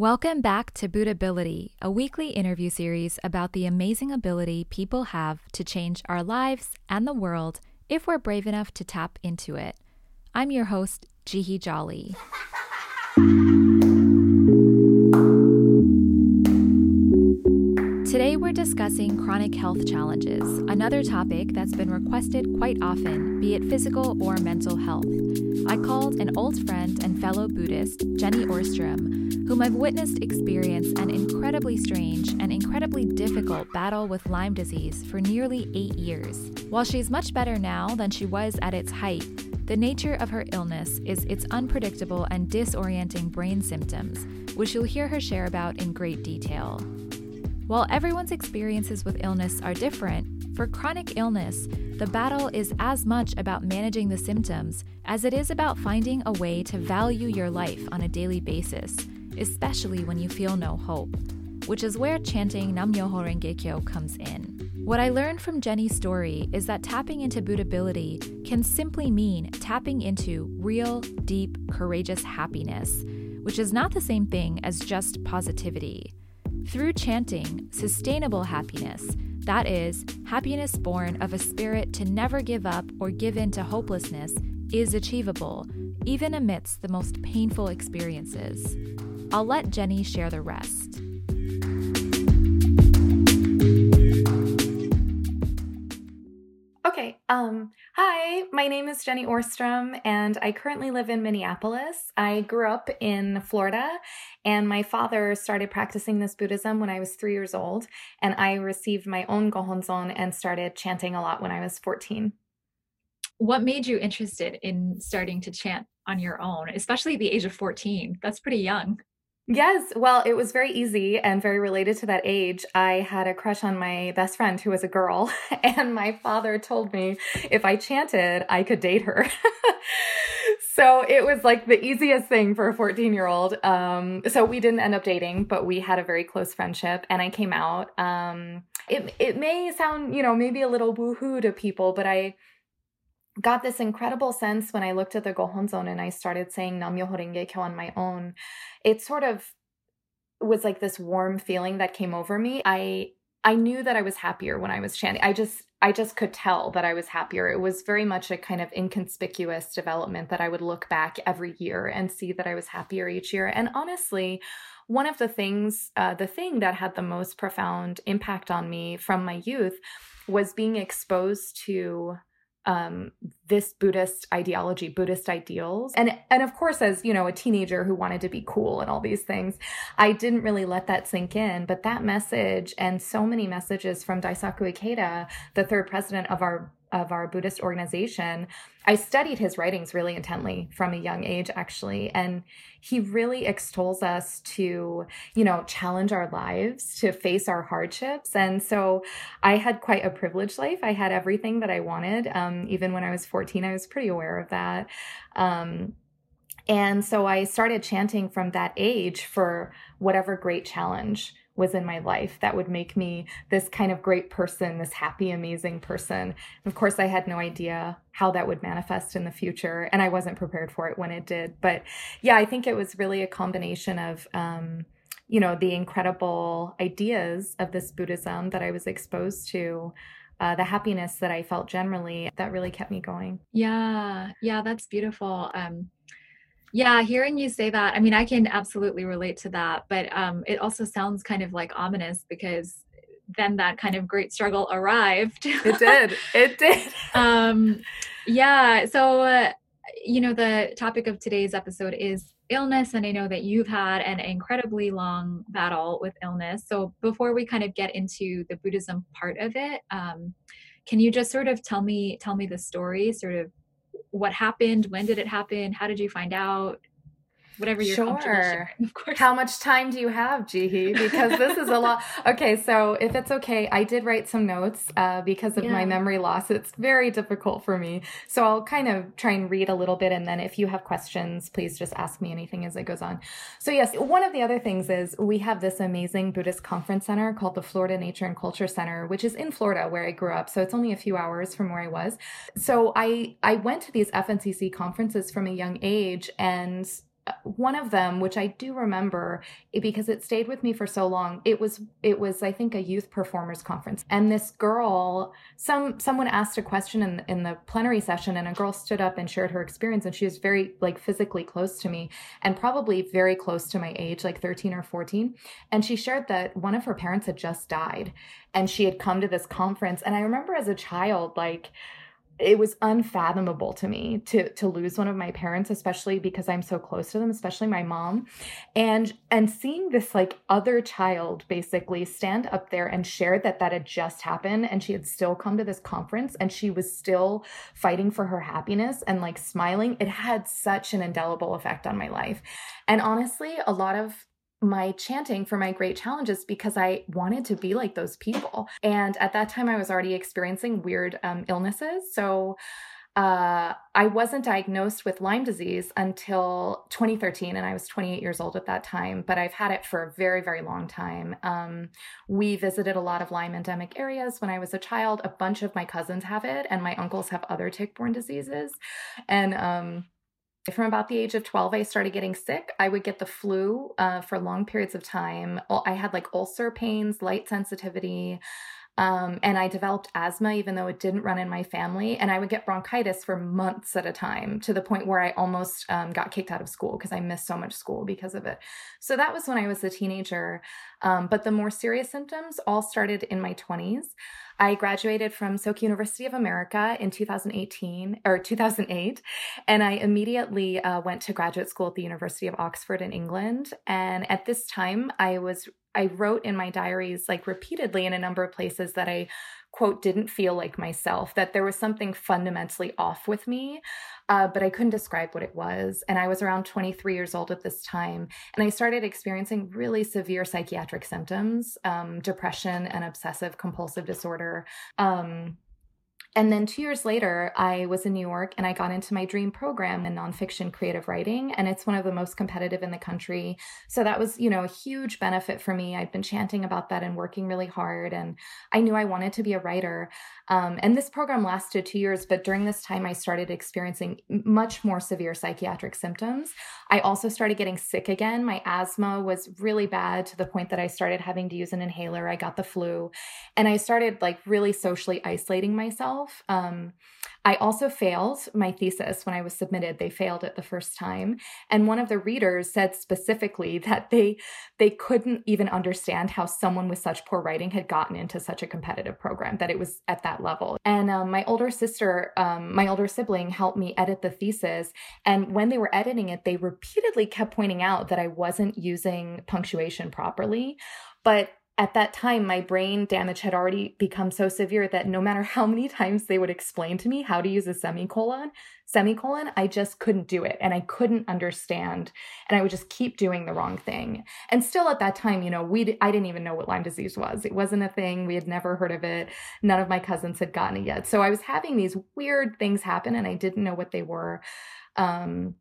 Welcome back to Buddhability, a weekly interview series about the amazing ability people have to change our lives and the world if we're brave enough to tap into it. I'm your host, Jihi Jolly. we're discussing chronic health challenges, another topic that's been requested quite often, be it physical or mental health. I called an old friend and fellow Buddhist, Jenny Orstrom, whom I've witnessed experience an incredibly strange and incredibly difficult battle with Lyme disease for nearly eight years. While she's much better now than she was at its height, the nature of her illness is its unpredictable and disorienting brain symptoms, which you'll hear her share about in great detail. While everyone's experiences with illness are different, for chronic illness, the battle is as much about managing the symptoms as it is about finding a way to value your life on a daily basis, especially when you feel no hope, which is where chanting Nam Myoho Renge Kyo comes in. What I learned from Jenny's story is that tapping into Buddhability can simply mean tapping into real, deep, courageous happiness, which is not the same thing as just positivity. Through chanting, sustainable happiness, that is, happiness born of a spirit to never give up or give in to hopelessness, is achievable, even amidst the most painful experiences. I'll let Jenny share the rest. Um, hi, my name is Jenny Orstrom, and I currently live in Minneapolis. I grew up in Florida, and my father started practicing this Buddhism when I was three years old, and I received my own Gohonzon and started chanting a lot when I was 14. What made you interested in starting to chant on your own, especially at the age of 14? That's pretty young. Yes, well, it was very easy and very related to that age. I had a crush on my best friend who was a girl, and my father told me if I chanted, I could date her. so it was like the easiest thing for a 14 year old. Um, so we didn't end up dating, but we had a very close friendship, and I came out. Um, it it may sound, you know, maybe a little woohoo to people, but I got this incredible sense when I looked at the Gohonzon and I started saying Nam Myoho Renge Kyo on my own. It sort of was like this warm feeling that came over me. I I knew that I was happier when I was chanting. I just I just could tell that I was happier. It was very much a kind of inconspicuous development that I would look back every year and see that I was happier each year. And honestly, one of the things, uh, the thing that had the most profound impact on me from my youth was being exposed to um, this Buddhist ideology, Buddhist ideals. And and of course, as you know, a teenager who wanted to be cool and all these things, I didn't really let that sink in. But that message and so many messages from Daisaku Ikeda, the third president of our of our Buddhist organization, I studied his writings really intently from a young age, actually. And he really extols us to, you know, challenge our lives, to face our hardships. And so I had quite a privileged life. I had everything that I wanted. Um, even when I was 14, I was pretty aware of that. Um, and so I started chanting from that age for whatever great challenge was in my life that would make me this kind of great person, this happy, amazing person. And of course, I had no idea how that would manifest in the future, and I wasn't prepared for it when it did. But yeah, I think it was really a combination of, um, you know, the incredible ideas of this Buddhism that I was exposed to. Uh, the happiness that I felt generally that really kept me going. Yeah, yeah, that's beautiful. Um, yeah, hearing you say that, I mean, I can absolutely relate to that, but um, it also sounds kind of like ominous because then that kind of great struggle arrived. It did. It did. um, yeah. So, uh, you know, the topic of today's episode is illness, and I know that you've had an incredibly long battle with illness. So, before we kind of get into the Buddhism part of it, um, can you just sort of tell me tell me the story, sort of what happened when did it happen how did you find out whatever you're sure. of course. How much time do you have, Jihi? Because this is a lot. Okay, so if it's okay, I did write some notes uh, because of yeah. my memory loss. It's very difficult for me. So I'll kind of try and read a little bit. And then if you have questions, please just ask me anything as it goes on. So, yes, one of the other things is we have this amazing Buddhist conference center called the Florida Nature and Culture Center, which is in Florida where I grew up. So it's only a few hours from where I was. So I, I went to these FNCC conferences from a young age and one of them which i do remember because it stayed with me for so long it was it was i think a youth performers conference. And this girl some someone asked a question in in the plenary session and a girl stood up and shared her experience and she was very like physically close to me and probably very close to my age like 13 or 14 and she shared that one of her parents had just died and she had come to this conference. And i remember as a child like it was unfathomable to me to to lose one of my parents especially because i'm so close to them especially my mom. And and seeing this like other child basically stand up there and share that that had just happened and she had still come to this conference and she was still fighting for her happiness and like smiling it had such an indelible effect on my life. And honestly a lot of my chanting for my great challenges because I wanted to be like those people. And at that time, I was already experiencing weird um, illnesses. So uh, I wasn't diagnosed with Lyme disease until 2013, and I was 28 years old at that time, but I've had it for a very, very long time. Um, we visited a lot of Lyme endemic areas when I was a child. A bunch of my cousins have it, and my uncles have other tick borne diseases. And um, from about the age of 12, I started getting sick. I would get the flu uh, for long periods of time. I had like ulcer pains, light sensitivity. Um, and I developed asthma, even though it didn't run in my family. And I would get bronchitis for months at a time to the point where I almost um, got kicked out of school because I missed so much school because of it. So that was when I was a teenager. Um, but the more serious symptoms all started in my 20s. I graduated from Soka University of America in 2018 or 2008, and I immediately uh, went to graduate school at the University of Oxford in England. And at this time, I was I wrote in my diaries like repeatedly in a number of places that I quote didn't feel like myself that there was something fundamentally off with me uh, but i couldn't describe what it was and i was around 23 years old at this time and i started experiencing really severe psychiatric symptoms um, depression and obsessive compulsive disorder um, and then two years later, I was in New York and I got into my dream program in nonfiction creative writing. And it's one of the most competitive in the country. So that was, you know, a huge benefit for me. I'd been chanting about that and working really hard. And I knew I wanted to be a writer. Um, and this program lasted two years, but during this time, I started experiencing much more severe psychiatric symptoms. I also started getting sick again. My asthma was really bad to the point that I started having to use an inhaler. I got the flu, and I started like really socially isolating myself. Um, I also failed my thesis when I was submitted. They failed it the first time. And one of the readers said specifically that they they couldn't even understand how someone with such poor writing had gotten into such a competitive program, that it was at that level. And um, my older sister, um, my older sibling, helped me edit the thesis. And when they were editing it, they repeatedly kept pointing out that I wasn't using punctuation properly. But at that time, my brain damage had already become so severe that no matter how many times they would explain to me how to use a semicolon, semicolon, I just couldn't do it and I couldn't understand. And I would just keep doing the wrong thing. And still at that time, you know, we I didn't even know what Lyme disease was. It wasn't a thing. We had never heard of it. None of my cousins had gotten it yet. So I was having these weird things happen and I didn't know what they were. Um,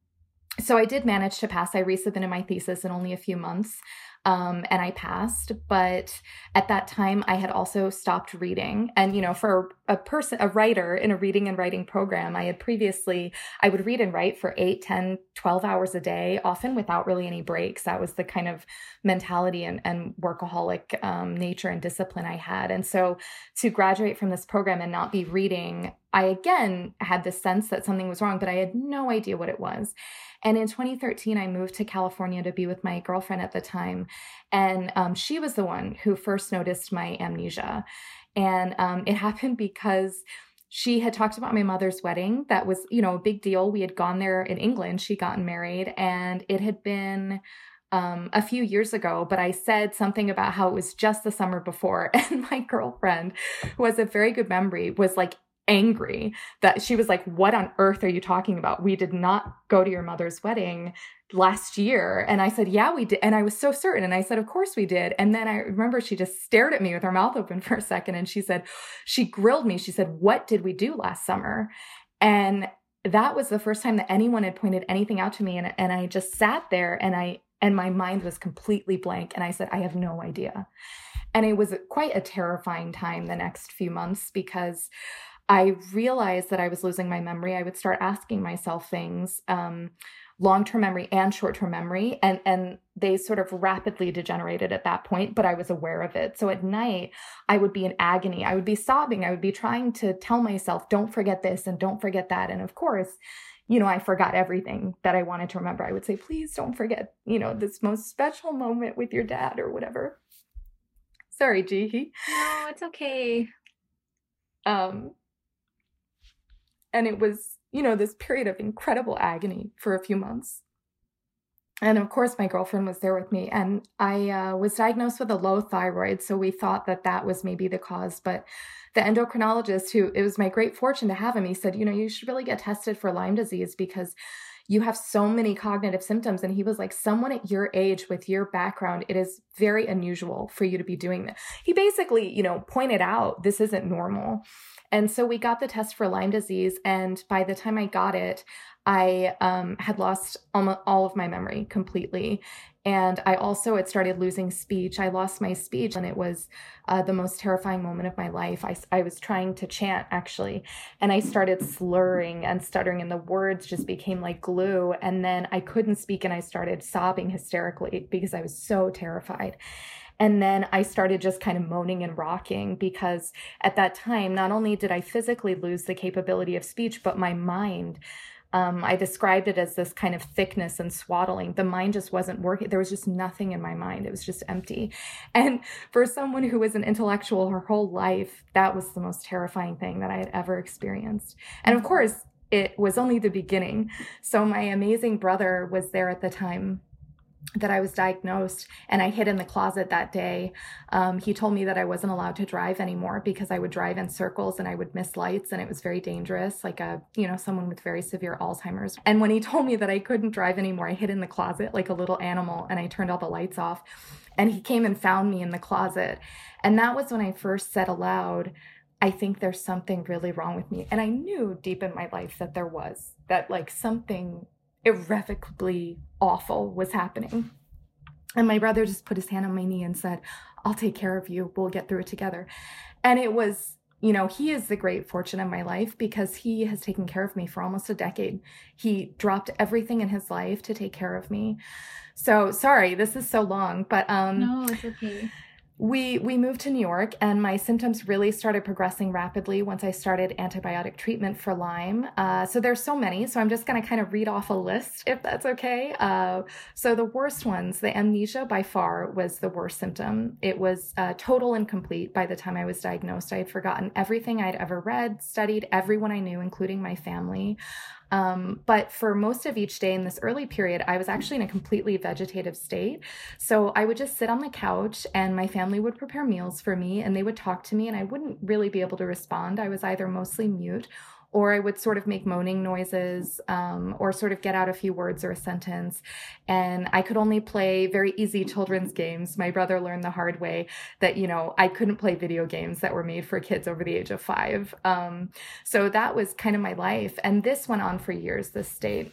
so I did manage to pass. I resubmitted my thesis in only a few months um, and I passed. But at that time, I had also stopped reading. And, you know, for a person, a writer in a reading and writing program, I had previously, I would read and write for 8, 10, 12 hours a day, often without really any breaks. That was the kind of mentality and, and workaholic um, nature and discipline I had. And so to graduate from this program and not be reading, I again had this sense that something was wrong, but I had no idea what it was. And in 2013, I moved to California to be with my girlfriend at the time. And um, she was the one who first noticed my amnesia. And um, it happened because she had talked about my mother's wedding. That was, you know, a big deal. We had gone there in England. She'd gotten married, and it had been um, a few years ago, but I said something about how it was just the summer before. And my girlfriend, who has a very good memory, was like, angry that she was like, What on earth are you talking about? We did not go to your mother's wedding last year. And I said, Yeah, we did. And I was so certain. And I said, Of course we did. And then I remember she just stared at me with her mouth open for a second and she said, She grilled me. She said, What did we do last summer? And that was the first time that anyone had pointed anything out to me. And, and I just sat there and I, and my mind was completely blank. And I said, I have no idea. And it was quite a terrifying time the next few months because I realized that I was losing my memory. I would start asking myself things. Um, long-term memory and short-term memory and and they sort of rapidly degenerated at that point but i was aware of it. So at night i would be in agony. I would be sobbing. I would be trying to tell myself don't forget this and don't forget that. And of course you know i forgot everything that i wanted to remember. I would say please don't forget you know this most special moment with your dad or whatever. Sorry Jihi. no it's okay. Um and it was you know, this period of incredible agony for a few months. And of course, my girlfriend was there with me, and I uh, was diagnosed with a low thyroid. So we thought that that was maybe the cause. But the endocrinologist, who it was my great fortune to have him, he said, you know, you should really get tested for Lyme disease because you have so many cognitive symptoms. And he was like, someone at your age with your background, it is very unusual for you to be doing this. He basically, you know, pointed out this isn't normal. And so we got the test for Lyme disease. And by the time I got it, I um, had lost almost all of my memory completely. And I also had started losing speech. I lost my speech, and it was uh, the most terrifying moment of my life. I, I was trying to chant, actually, and I started slurring and stuttering, and the words just became like glue. And then I couldn't speak, and I started sobbing hysterically because I was so terrified. And then I started just kind of moaning and rocking because at that time, not only did I physically lose the capability of speech, but my mind. Um, I described it as this kind of thickness and swaddling. The mind just wasn't working. There was just nothing in my mind. It was just empty. And for someone who was an intellectual her whole life, that was the most terrifying thing that I had ever experienced. And of course, it was only the beginning. So my amazing brother was there at the time that I was diagnosed and I hid in the closet that day. Um, he told me that I wasn't allowed to drive anymore because I would drive in circles and I would miss lights and it was very dangerous, like a, you know, someone with very severe Alzheimer's. And when he told me that I couldn't drive anymore, I hid in the closet like a little animal and I turned all the lights off. And he came and found me in the closet. And that was when I first said aloud, I think there's something really wrong with me. And I knew deep in my life that there was, that like something irrevocably awful was happening. And my brother just put his hand on my knee and said, I'll take care of you. We'll get through it together. And it was, you know, he is the great fortune of my life because he has taken care of me for almost a decade. He dropped everything in his life to take care of me. So sorry, this is so long, but um No, it's okay we we moved to New York and my symptoms really started progressing rapidly once I started antibiotic treatment for Lyme. Uh, so there's so many, so I'm just going to kind of read off a list if that's okay. Uh, so the worst ones, the amnesia by far was the worst symptom. It was uh, total and complete by the time I was diagnosed. I had forgotten everything I'd ever read, studied, everyone I knew, including my family. Um, but for most of each day in this early period, I was actually in a completely vegetative state. So I would just sit on the couch and my family would prepare meals for me and they would talk to me, and I wouldn't really be able to respond. I was either mostly mute or I would sort of make moaning noises um, or sort of get out a few words or a sentence. And I could only play very easy children's games. My brother learned the hard way that, you know, I couldn't play video games that were made for kids over the age of five. Um, so that was kind of my life. And this went on for years, this state.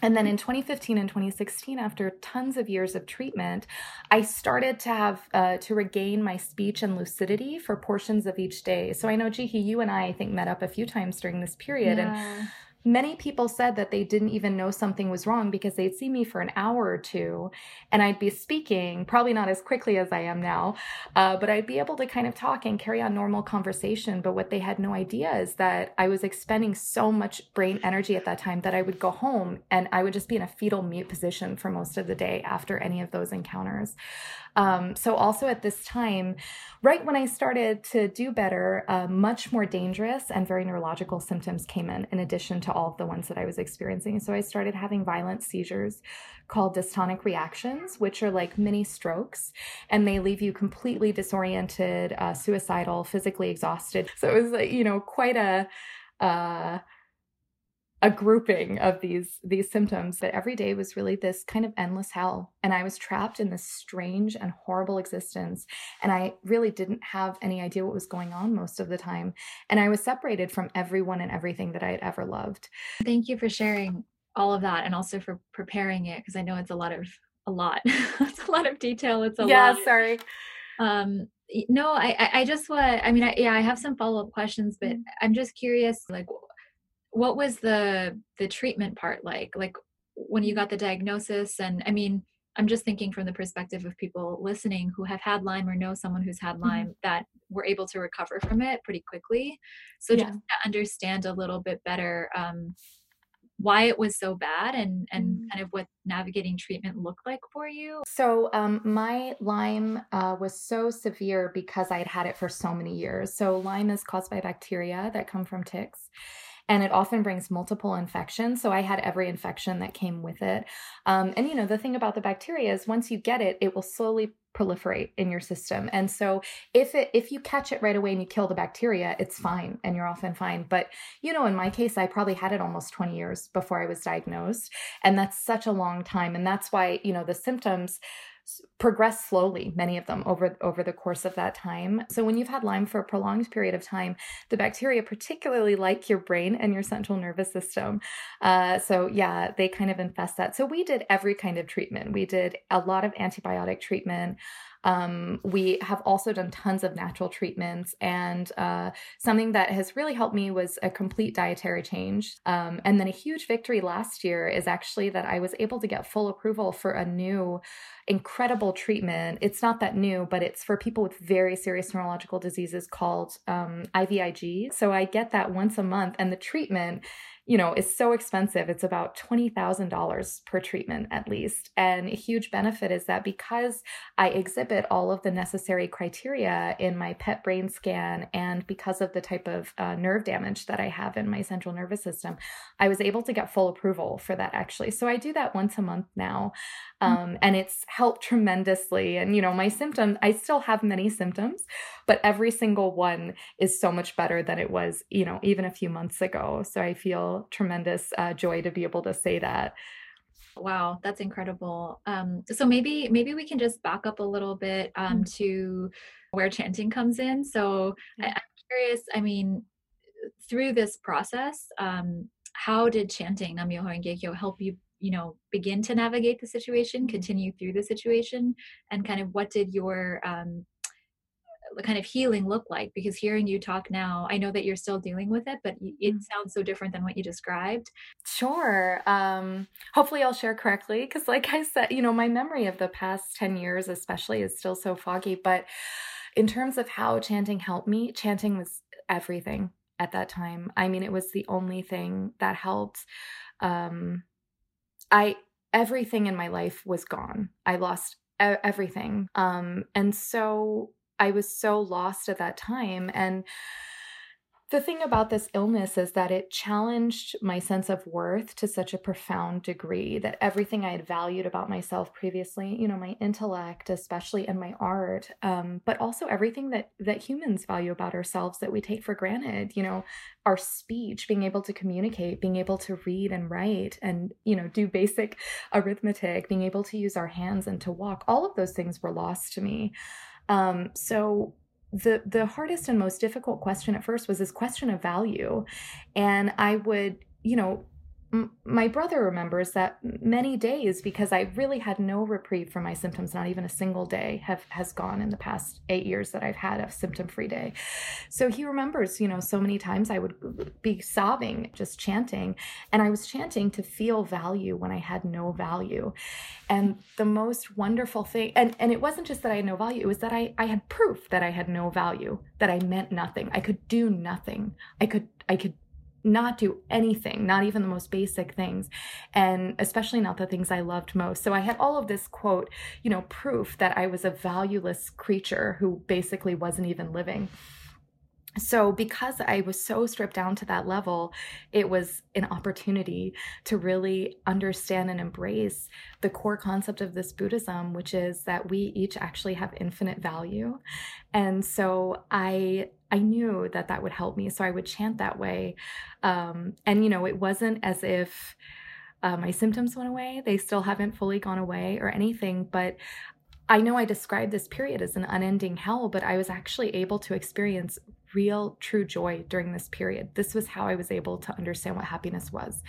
And then in 2015 and 2016, after tons of years of treatment, I started to have uh, to regain my speech and lucidity for portions of each day. So I know, Jihi, you and I, I think, met up a few times during this period. Yeah. And many people said that they didn't even know something was wrong because they'd see me for an hour or two and I'd be speaking, probably not as quickly as I am now, uh, but I'd be able to kind of talk and carry on normal conversation. But what they had no idea is that I was expending so much brain energy at that time that I would go home and I would just be in a fetal mute position for most of the day after any of those encounters. Um, so, also at this time, right when I started to do better, uh, much more dangerous and very neurological symptoms came in, in addition to all of the ones that I was experiencing. So, I started having violent seizures called dystonic reactions, which are like mini strokes, and they leave you completely disoriented, uh, suicidal, physically exhausted. So, it was, you know, quite a. Uh, a grouping of these these symptoms that every day was really this kind of endless hell. And i was trapped in this strange and horrible existence and i really didn't have any idea what was going on most of the time. And i was separated from everyone and everything that i had ever loved. Thank you for sharing all of that and also for preparing it because i know it's a lot of a lot. It's a lot of detail. It's a yeah lot. sorry. Um no i i just want i mean I, yeah i have some follow-up questions but mm-hmm. i'm just curious like what was the the treatment part like like when you got the diagnosis and i mean i'm just thinking from the perspective of people listening who have had lyme or know someone who's had lyme mm-hmm. that were able to recover from it pretty quickly so yeah. just to understand a little bit better um, why it was so bad and and mm. kind of what navigating treatment looked like for you so um, my lyme uh, was so severe because i had had it for so many years so lyme is caused by bacteria that come from ticks and it often brings multiple infections. So I had every infection that came with it. Um, and you know, the thing about the bacteria is once you get it, it will slowly proliferate in your system. And so if it if you catch it right away and you kill the bacteria, it's fine and you're often fine. But you know, in my case, I probably had it almost 20 years before I was diagnosed. And that's such a long time. And that's why, you know, the symptoms progress slowly many of them over over the course of that time. So when you've had lyme for a prolonged period of time the bacteria particularly like your brain and your central nervous system uh, so yeah they kind of infest that. So we did every kind of treatment. We did a lot of antibiotic treatment um, we have also done tons of natural treatments, and uh, something that has really helped me was a complete dietary change. Um, and then a huge victory last year is actually that I was able to get full approval for a new incredible treatment. It's not that new, but it's for people with very serious neurological diseases called um, IVIG. So I get that once a month, and the treatment you know, is so expensive. It's about $20,000 per treatment at least. And a huge benefit is that because I exhibit all of the necessary criteria in my PET brain scan and because of the type of uh, nerve damage that I have in my central nervous system, I was able to get full approval for that actually. So I do that once a month now. Mm. Um, and it's helped tremendously. And, you know, my symptoms, I still have many symptoms, but every single one is so much better than it was, you know, even a few months ago. So I feel tremendous uh, joy to be able to say that. Wow, that's incredible. Um, so maybe maybe we can just back up a little bit um, mm. to where chanting comes in. So I, am curious. I mean, through this process, um, how did chanting Nam-myoho Renge Kyo help you you know begin to navigate the situation continue through the situation and kind of what did your um, kind of healing look like because hearing you talk now i know that you're still dealing with it but it mm. sounds so different than what you described sure um hopefully i'll share correctly because like i said you know my memory of the past 10 years especially is still so foggy but in terms of how chanting helped me chanting was everything at that time i mean it was the only thing that helped um I everything in my life was gone. I lost everything. Um and so I was so lost at that time and the thing about this illness is that it challenged my sense of worth to such a profound degree that everything I had valued about myself previously, you know, my intellect, especially, and my art, um, but also everything that that humans value about ourselves that we take for granted, you know, our speech, being able to communicate, being able to read and write, and you know, do basic arithmetic, being able to use our hands and to walk, all of those things were lost to me. Um, so the the hardest and most difficult question at first was this question of value. And i would you know my brother remembers that many days because I really had no reprieve from my symptoms. Not even a single day have has gone in the past eight years that I've had a symptom free day. So he remembers, you know, so many times I would be sobbing, just chanting, and I was chanting to feel value when I had no value. And the most wonderful thing, and and it wasn't just that I had no value; it was that I I had proof that I had no value, that I meant nothing. I could do nothing. I could I could not do anything, not even the most basic things, and especially not the things I loved most. So I had all of this quote, you know, proof that I was a valueless creature who basically wasn't even living so because i was so stripped down to that level it was an opportunity to really understand and embrace the core concept of this buddhism which is that we each actually have infinite value and so i i knew that that would help me so i would chant that way um, and you know it wasn't as if uh, my symptoms went away they still haven't fully gone away or anything but I know I described this period as an unending hell, but I was actually able to experience real, true joy during this period. This was how I was able to understand what happiness was.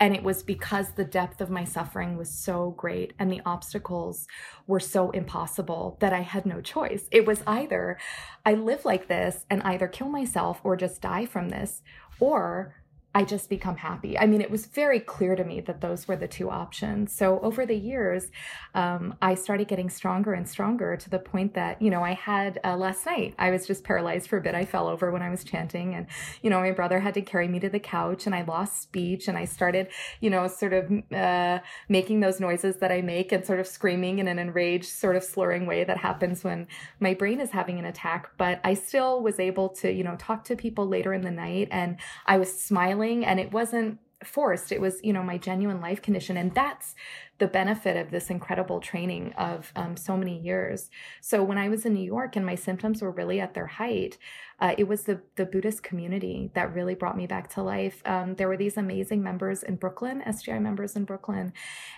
And it was because the depth of my suffering was so great and the obstacles were so impossible that I had no choice. It was either I live like this and either kill myself or just die from this, or I just become happy. I mean, it was very clear to me that those were the two options. So over the years, um, I started getting stronger and stronger to the point that, you know, I had uh, last night, I was just paralyzed for a bit. I fell over when I was chanting, and, you know, my brother had to carry me to the couch, and I lost speech, and I started, you know, sort of uh, making those noises that I make and sort of screaming in an enraged, sort of slurring way that happens when my brain is having an attack. But I still was able to, you know, talk to people later in the night, and I was smiling smiling and it wasn't forced. It was you know my genuine life condition and that's the benefit of this incredible training of um, so many years. So when i was in new york and my symptoms were really at their height uh, it was the the buddhist community that really brought me back to life um, there were these amazing members in brooklyn sgi members in brooklyn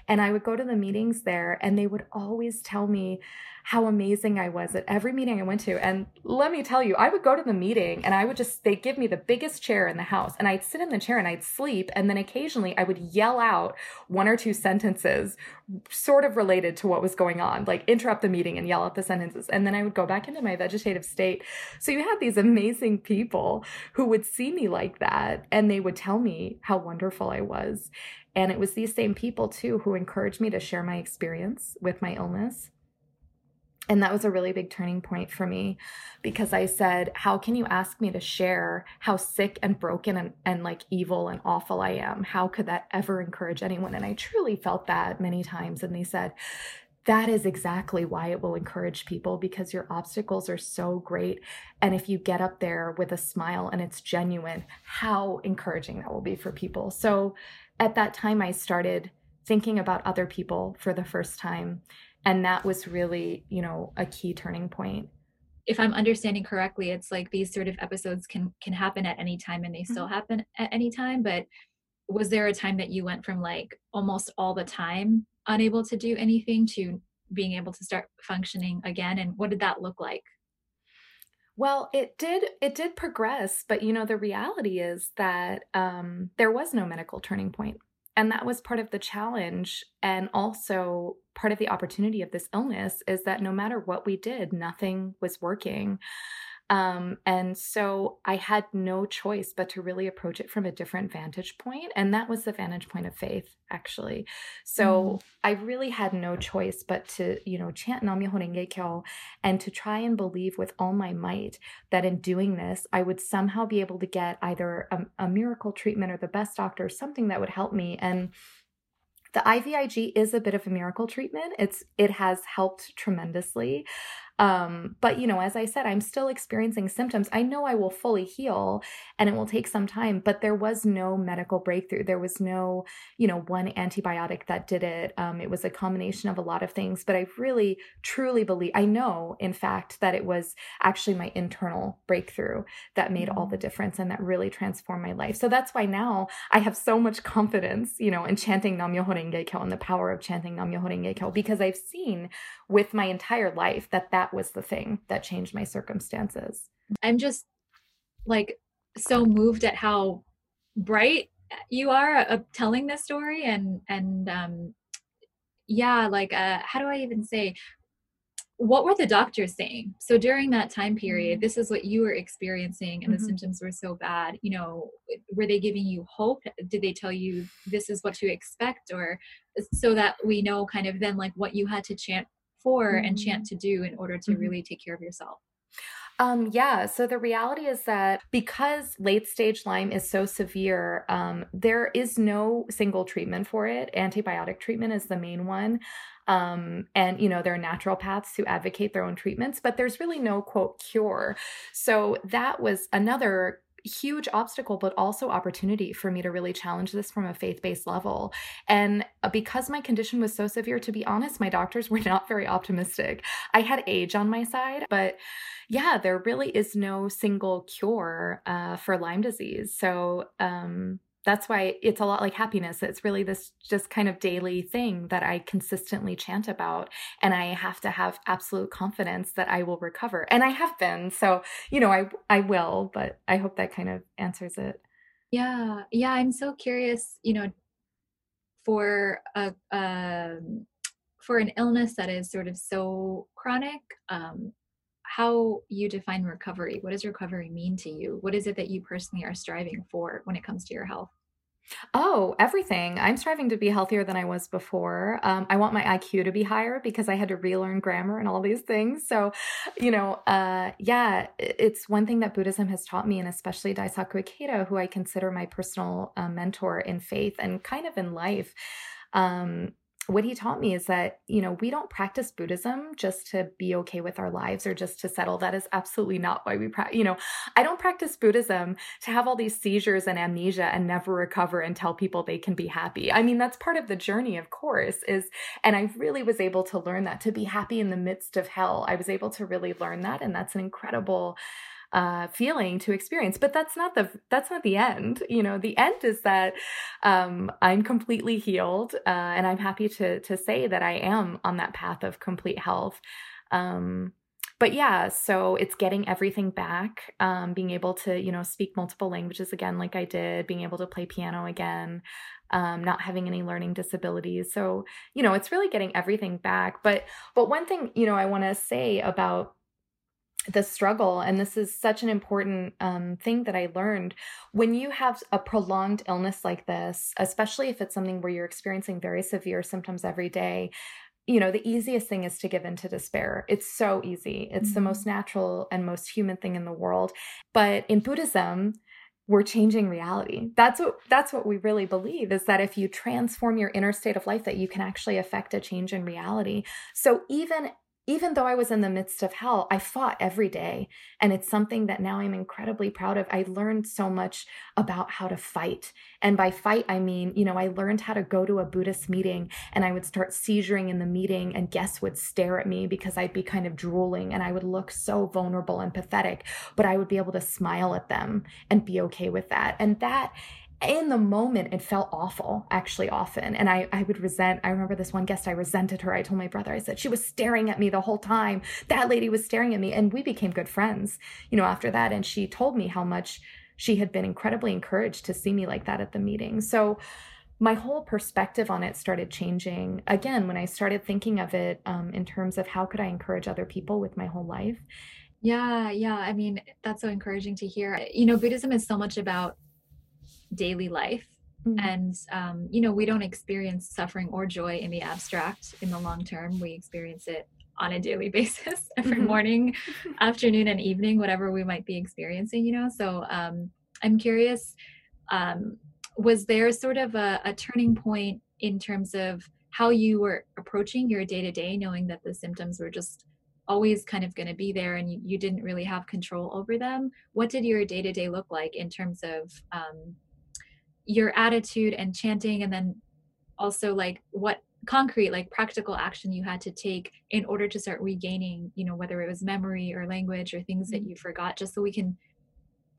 and i would go to the meetings there and they would always tell me how amazing I was at every meeting I went to. And let me tell you, I would go to the meeting and I would just, they'd give me the biggest chair in the house and I'd sit in the chair and I'd sleep. And then occasionally I would yell out one or two sentences sort of related to what was going on, like interrupt the meeting and yell out the sentences. And then I would go back into my vegetative state. So you had these amazing people who would see me like that and they would tell me how wonderful I was. And it was these same people too who encouraged me to share my experience with my illness and that was a really big turning point for me because I said, How can you ask me to share how sick and broken and, and like evil and awful I am? How could that ever encourage anyone? And I truly felt that many times. And they said, that is exactly why it will encourage people because your obstacles are so great. And if you get up there with a smile and it's genuine, how encouraging that will be for people. So at that time, I started thinking about other people for the first time and that was really you know a key turning point if i'm understanding correctly it's like these sort of episodes can can happen at any time and they still mm-hmm. happen at any time but was there a time that you went from like almost all the time unable to do anything to being able to start functioning again and what did that look like? Well it did it did progress but you know the reality is that um, there was no medical turning point and that was part of the challenge and also part of the opportunity of this illness is that no matter what we did nothing was working um, and so I had no choice but to really approach it from a different vantage point. And that was the vantage point of faith, actually. So mm. I really had no choice but to, you know, chant Nam Myoho Renge Kyo and to try and believe with all my might that in doing this, I would somehow be able to get either a, a miracle treatment or the best doctor, something that would help me. And the IVIG is a bit of a miracle treatment. It's it has helped tremendously. Um, but you know, as I said, I'm still experiencing symptoms. I know I will fully heal and it will take some time, but there was no medical breakthrough. There was no, you know, one antibiotic that did it. Um, it was a combination of a lot of things, but I really truly believe, I know, in fact, that it was actually my internal breakthrough that made all the mm-hmm. difference and that really transformed my life. So that's why now I have so much confidence, you know, in chanting Nam Myoho Renge Kyo and the power of chanting Nam Myoho Renge Kyo because I've seen with my entire life that that was the thing that changed my circumstances. I'm just like so moved at how bright you are of telling this story and and um yeah like uh how do i even say what were the doctors saying so during that time period mm-hmm. this is what you were experiencing and mm-hmm. the symptoms were so bad you know were they giving you hope did they tell you this is what to expect or so that we know kind of then like what you had to chant for mm-hmm. and chant to do in order to mm-hmm. really take care of yourself? Um, yeah, so the reality is that because late stage Lyme is so severe, um, there is no single treatment for it. Antibiotic treatment is the main one. Um, and, you know, there are naturopaths who advocate their own treatments, but there's really no quote cure. So that was another huge obstacle, but also opportunity for me to really challenge this from a faith based level. And uh, because my condition was so severe, to be honest, my doctors were not very optimistic. I had age on my side, but yeah, there really is no single cure uh, for Lyme disease. So, um, that's why it's a lot like happiness. It's really this just kind of daily thing that I consistently chant about. And I have to have absolute confidence that I will recover. And I have been. So, you know, I I will, but I hope that kind of answers it. Yeah. Yeah. I'm so curious, you know, for a um for an illness that is sort of so chronic, um, how you define recovery. What does recovery mean to you? What is it that you personally are striving for when it comes to your health? Oh, everything. I'm striving to be healthier than I was before. Um, I want my IQ to be higher because I had to relearn grammar and all these things. So, you know, uh, yeah, it's one thing that Buddhism has taught me, and especially Daisaku Ikeda, who I consider my personal uh, mentor in faith and kind of in life. Um, what he taught me is that, you know, we don't practice Buddhism just to be okay with our lives or just to settle. That is absolutely not why we practice. You know, I don't practice Buddhism to have all these seizures and amnesia and never recover and tell people they can be happy. I mean, that's part of the journey, of course, is, and I really was able to learn that to be happy in the midst of hell. I was able to really learn that. And that's an incredible uh, feeling to experience. But that's not the that's not the end. You know, the end is that um, I'm completely healed, uh, and I'm happy to to say that I am on that path of complete health. Um, but yeah, so it's getting everything back, um, being able to, you know, speak multiple languages again, like I did, being able to play piano again, um, not having any learning disabilities. So, you know, it's really getting everything back. But, but one thing, you know, I want to say about the struggle and this is such an important um, thing that i learned. When you have a prolonged illness like this especially if it's something where you're experiencing very severe symptoms every day you know the easiest thing is to give in to despair. It's so easy. It's mm-hmm. the most natural and most human thing in the world. But in buddhism we're changing reality. That's what that's what we really believe is that if you transform your inner state of life that you can actually affect a change in reality. So even even though I was in the midst of hell, I fought every day. And it's something that now I'm incredibly proud of. I learned so much about how to fight. And by fight, I mean, you know, I learned how to go to a Buddhist meeting and I would start seizuring in the meeting, and guests would stare at me because I'd be kind of drooling and I would look so vulnerable and pathetic. But I would be able to smile at them and be okay with that. And that in the moment it felt awful actually often. And I, I would resent i remember this one guest i resented her. I told my brother i said she was staring at me the whole time. That lady was staring at me. And we became good friends you know after that. And she told me how much she had been incredibly encouraged to see me like that at the meeting. So my whole perspective on it started changing. Again when i started thinking of it um, in terms of how could i encourage other people with my whole life? Yeah yeah. I mean that's so encouraging to hear. You know buddhism is so much about daily life mm-hmm. and um, you know we don't experience suffering or joy in the abstract in the long term we experience it on a daily basis every mm-hmm. morning afternoon and evening whatever we might be experiencing you know so um, i'm curious um, was there sort of a, a turning point in terms of how you were approaching your day to day knowing that the symptoms were just always kind of going to be there and you, you, didn't really have control over them what did your day to day look like in terms of um, your attitude and chanting and then also like what concrete like practical action you had to take in order to start regaining you know whether it was memory or language or things that mm-hmm. you forgot just so we can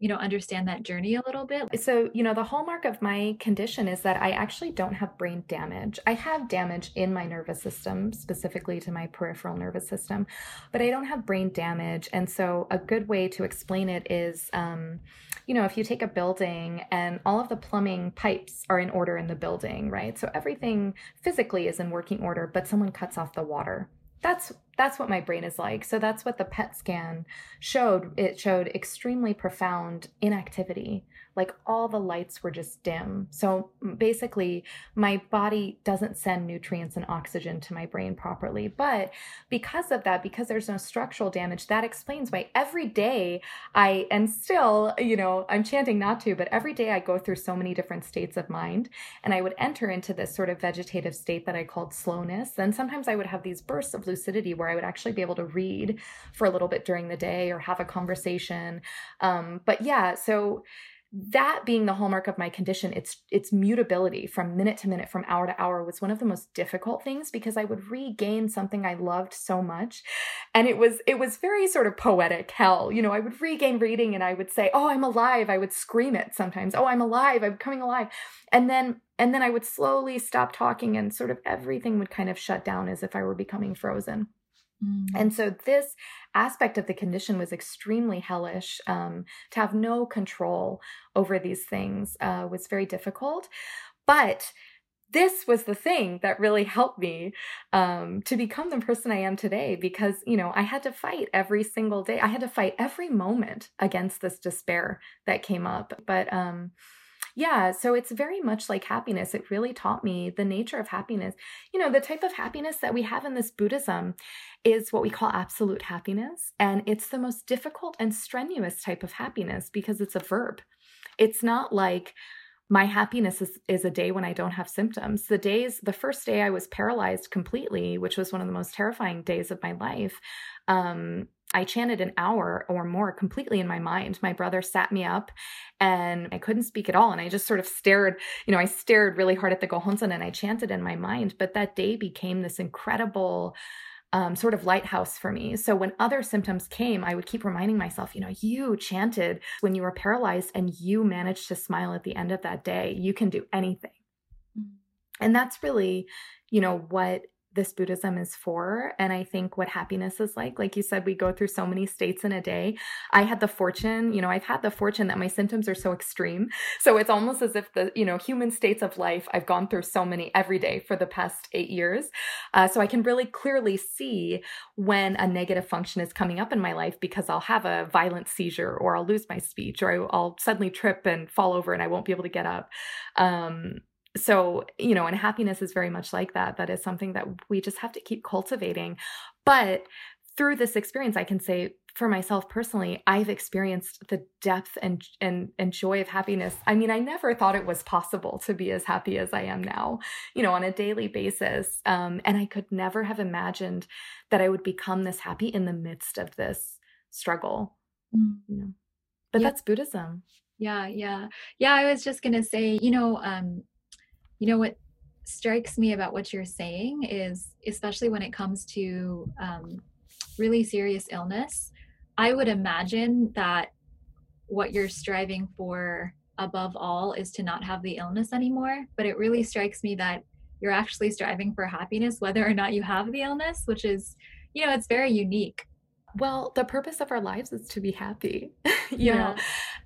you know understand that journey a little bit. So you know the hallmark of my condition is that i actually don't have brain damage. I have damage in my nervous system specifically to my peripheral nervous system but i don't have brain damage. And so a good way to explain it is um, you know if you take a building and all of the plumbing pipes are in order in the building right? So everything physically is in working order but someone cuts off the water that's that's what my brain is like. So that's what the pet scan showed. It showed extremely profound inactivity like all the lights were just dim. So basically, my body doesn't send nutrients and oxygen to my brain properly. But because of that, because there's no structural damage, that explains why every day I, and still, you know, I'm chanting not to, but every day I go through so many different states of mind. And I would enter into this sort of vegetative state that I called slowness. And sometimes I would have these bursts of lucidity where I would actually be able to read for a little bit during the day or have a conversation. Um, but yeah, so that being the hallmark of my condition its its mutability from minute to minute from hour to hour was one of the most difficult things because i would regain something i loved so much. And it was it was very sort of poetic hell. You know i would regain reading and i would say oh i'm alive. I would scream it sometimes oh i'm alive. I'm coming alive. And then and then i would slowly stop talking and sort of everything would kind of shut down as if i were becoming frozen Mm. And so this aspect of the condition was extremely hellish. Um, to have no control over these things uh, was very difficult. But this was the thing that really helped me um, to become the person I am today because, you know, I had to fight every single day. I had to fight every moment against this despair that came up. But, um, yeah, so it's very much like happiness. It really taught me the nature of happiness. You know, the type of happiness that we have in this Buddhism is what we call absolute happiness. And it's the most difficult and strenuous type of happiness because it's a verb. It's not like, my happiness is, is a day when I don't have symptoms. The days, the first day I was paralyzed completely, which was one of the most terrifying days of my life, um, I chanted an hour or more completely in my mind. My brother sat me up and I couldn't speak at all. And I just sort of stared, you know, I stared really hard at the Gohonzon and I chanted in my mind. But that day became this incredible um, sort of lighthouse for me. So when other symptoms came, I would keep reminding myself, you know, you chanted when you were paralyzed and you managed to smile at the end of that day. You can do anything. Mm-hmm. And that's really, you know, what this Buddhism is for. And I think what happiness is like, like you said, we go through so many states in a day. I had the fortune, you know, I've had the fortune that my symptoms are so extreme. So it's almost as if the, you know, human states of life, I've gone through so many every day for the past eight years. Uh, so I can really clearly see when a negative function is coming up in my life because I'll have a violent seizure or I'll lose my speech or I'll suddenly trip and fall over and I won't be able to get up. Um, so you know and happiness is very much like that that is something that we just have to keep cultivating. But through this experience i can say for myself personally i've experienced the depth and and and joy of happiness. I mean i never thought it was possible to be as happy as i am now you know on a daily basis. Um, and i could never have imagined that i would become this happy in the midst of this struggle mm. you know. But yeah. that's buddhism. Yeah yeah. Yeah i was just gonna say you know um you know what strikes me about what you're saying is especially when it comes to um, really serious illness i would imagine that what you're striving for above all is to not have the illness anymore. But it really strikes me that you're actually striving for happiness whether or not you have the illness which is you know it's very unique. Well the purpose of our lives is to be happy you yeah. know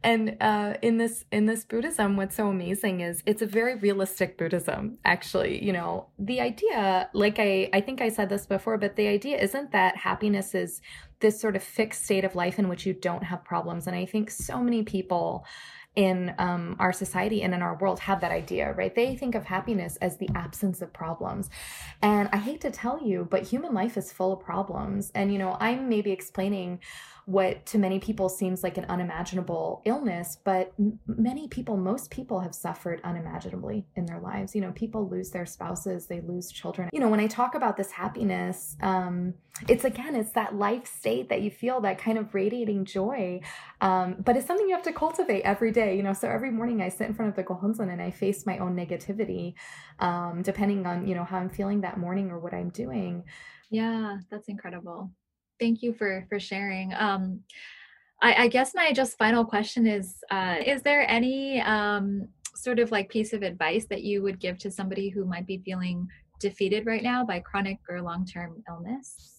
and uh, in this in this buddhism what's so amazing is it's a very realistic buddhism actually you know the idea like i i think i said this before but the idea isn't that happiness is this sort of fixed state of life in which you don't have problems and i think so many people in um, our society and in our world have that idea, right? They think of happiness as the absence of problems. And I hate to tell you, but human life is full of problems. And, you know, I'm maybe explaining what to many people seems like an unimaginable illness, but m- many people, most people have suffered unimaginably in their lives. You know, people lose their spouses, they lose children. You know, when I talk about this happiness, um, it's again, it's that life state that you feel that kind of radiating joy. Um, but it's something you have to cultivate every day. You know, so every morning I sit in front of the Gohonzon and I face my own negativity, um, depending on, you know, how I'm feeling that morning or what I'm doing. Yeah, that's incredible thank you for for sharing. Um, I, I guess my just final question is: uh, Is there any um, sort of like piece of advice that you would give to somebody who might be feeling defeated right now by chronic or long term illness?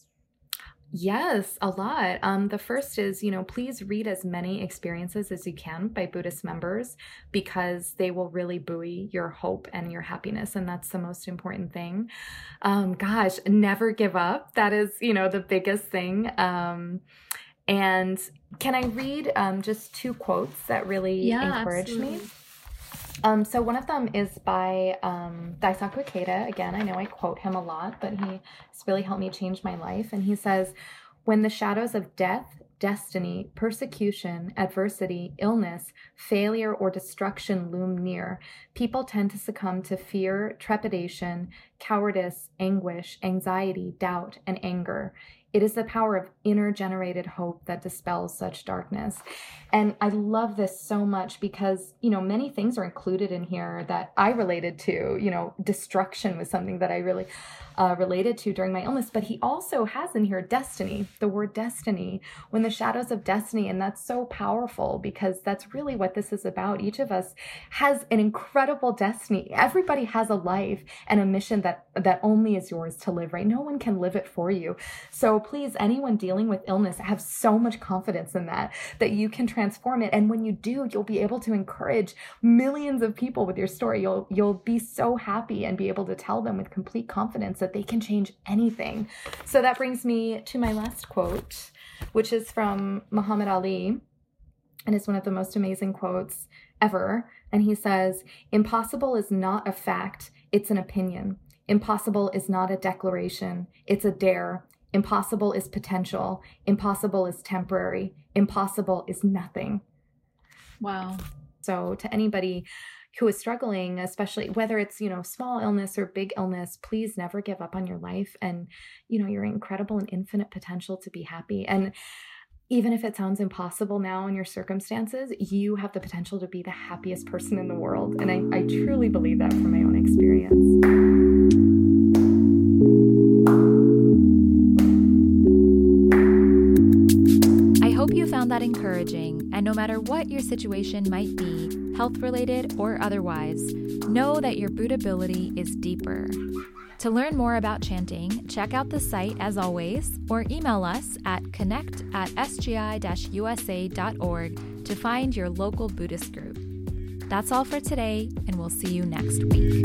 Yes, a lot. Um, the first is, you know, please read as many experiences as you can by Buddhist members because they will really buoy your hope and your happiness. And that's the most important thing. Um, gosh, never give up. That is, you know, the biggest thing. Um, and can I read um, just two quotes that really yeah, encouraged absolutely. me? Um, so one of them is by um, Daisaku Ikeda. Again, I know I quote him a lot, but he has really helped me change my life. And he says, "When the shadows of death, destiny, persecution, adversity, illness, failure, or destruction loom near, people tend to succumb to fear, trepidation, cowardice, anguish, anxiety, doubt, and anger. It is the power of inner generated hope that dispels such darkness. And I love this so much because, you know, many things are included in here that I related to. You know, destruction was something that I really, uh, related to during my illness. But he also has in here destiny, the word destiny, when the shadows of destiny. And that's so powerful because that's really what this is about. Each of us has an incredible destiny. Everybody has a life and a mission that, that only is yours to live, right? No one can live it for you. So please, anyone dealing with illness, have so much confidence in that, that you can transform it. And when you do, you'll be able to encourage millions of people with your story. You'll, you'll be so happy and be able to tell them with complete confidence that they can change anything. So that brings me to my last quote, which is from Muhammad Ali. And it's one of the most amazing quotes ever. And he says, Impossible is not a fact, it's an opinion. Impossible is not a declaration, it's a dare. Impossible is potential. Impossible is temporary. Impossible is nothing. Wow. So, to anybody who is struggling, especially whether it's, you know, small illness or big illness, please never give up on your life and, you know, your incredible and infinite potential to be happy. And even if it sounds impossible now in your circumstances, you have the potential to be the happiest person in the world. And I, I truly believe that from my own experience. I hope you found that encouraging, and no matter what your situation might be, health related or otherwise, know that your Buddhability is deeper. To learn more about chanting, check out the site as always, or email us at connect at sgi usa.org to find your local Buddhist group. That's all for today, and we'll see you next week.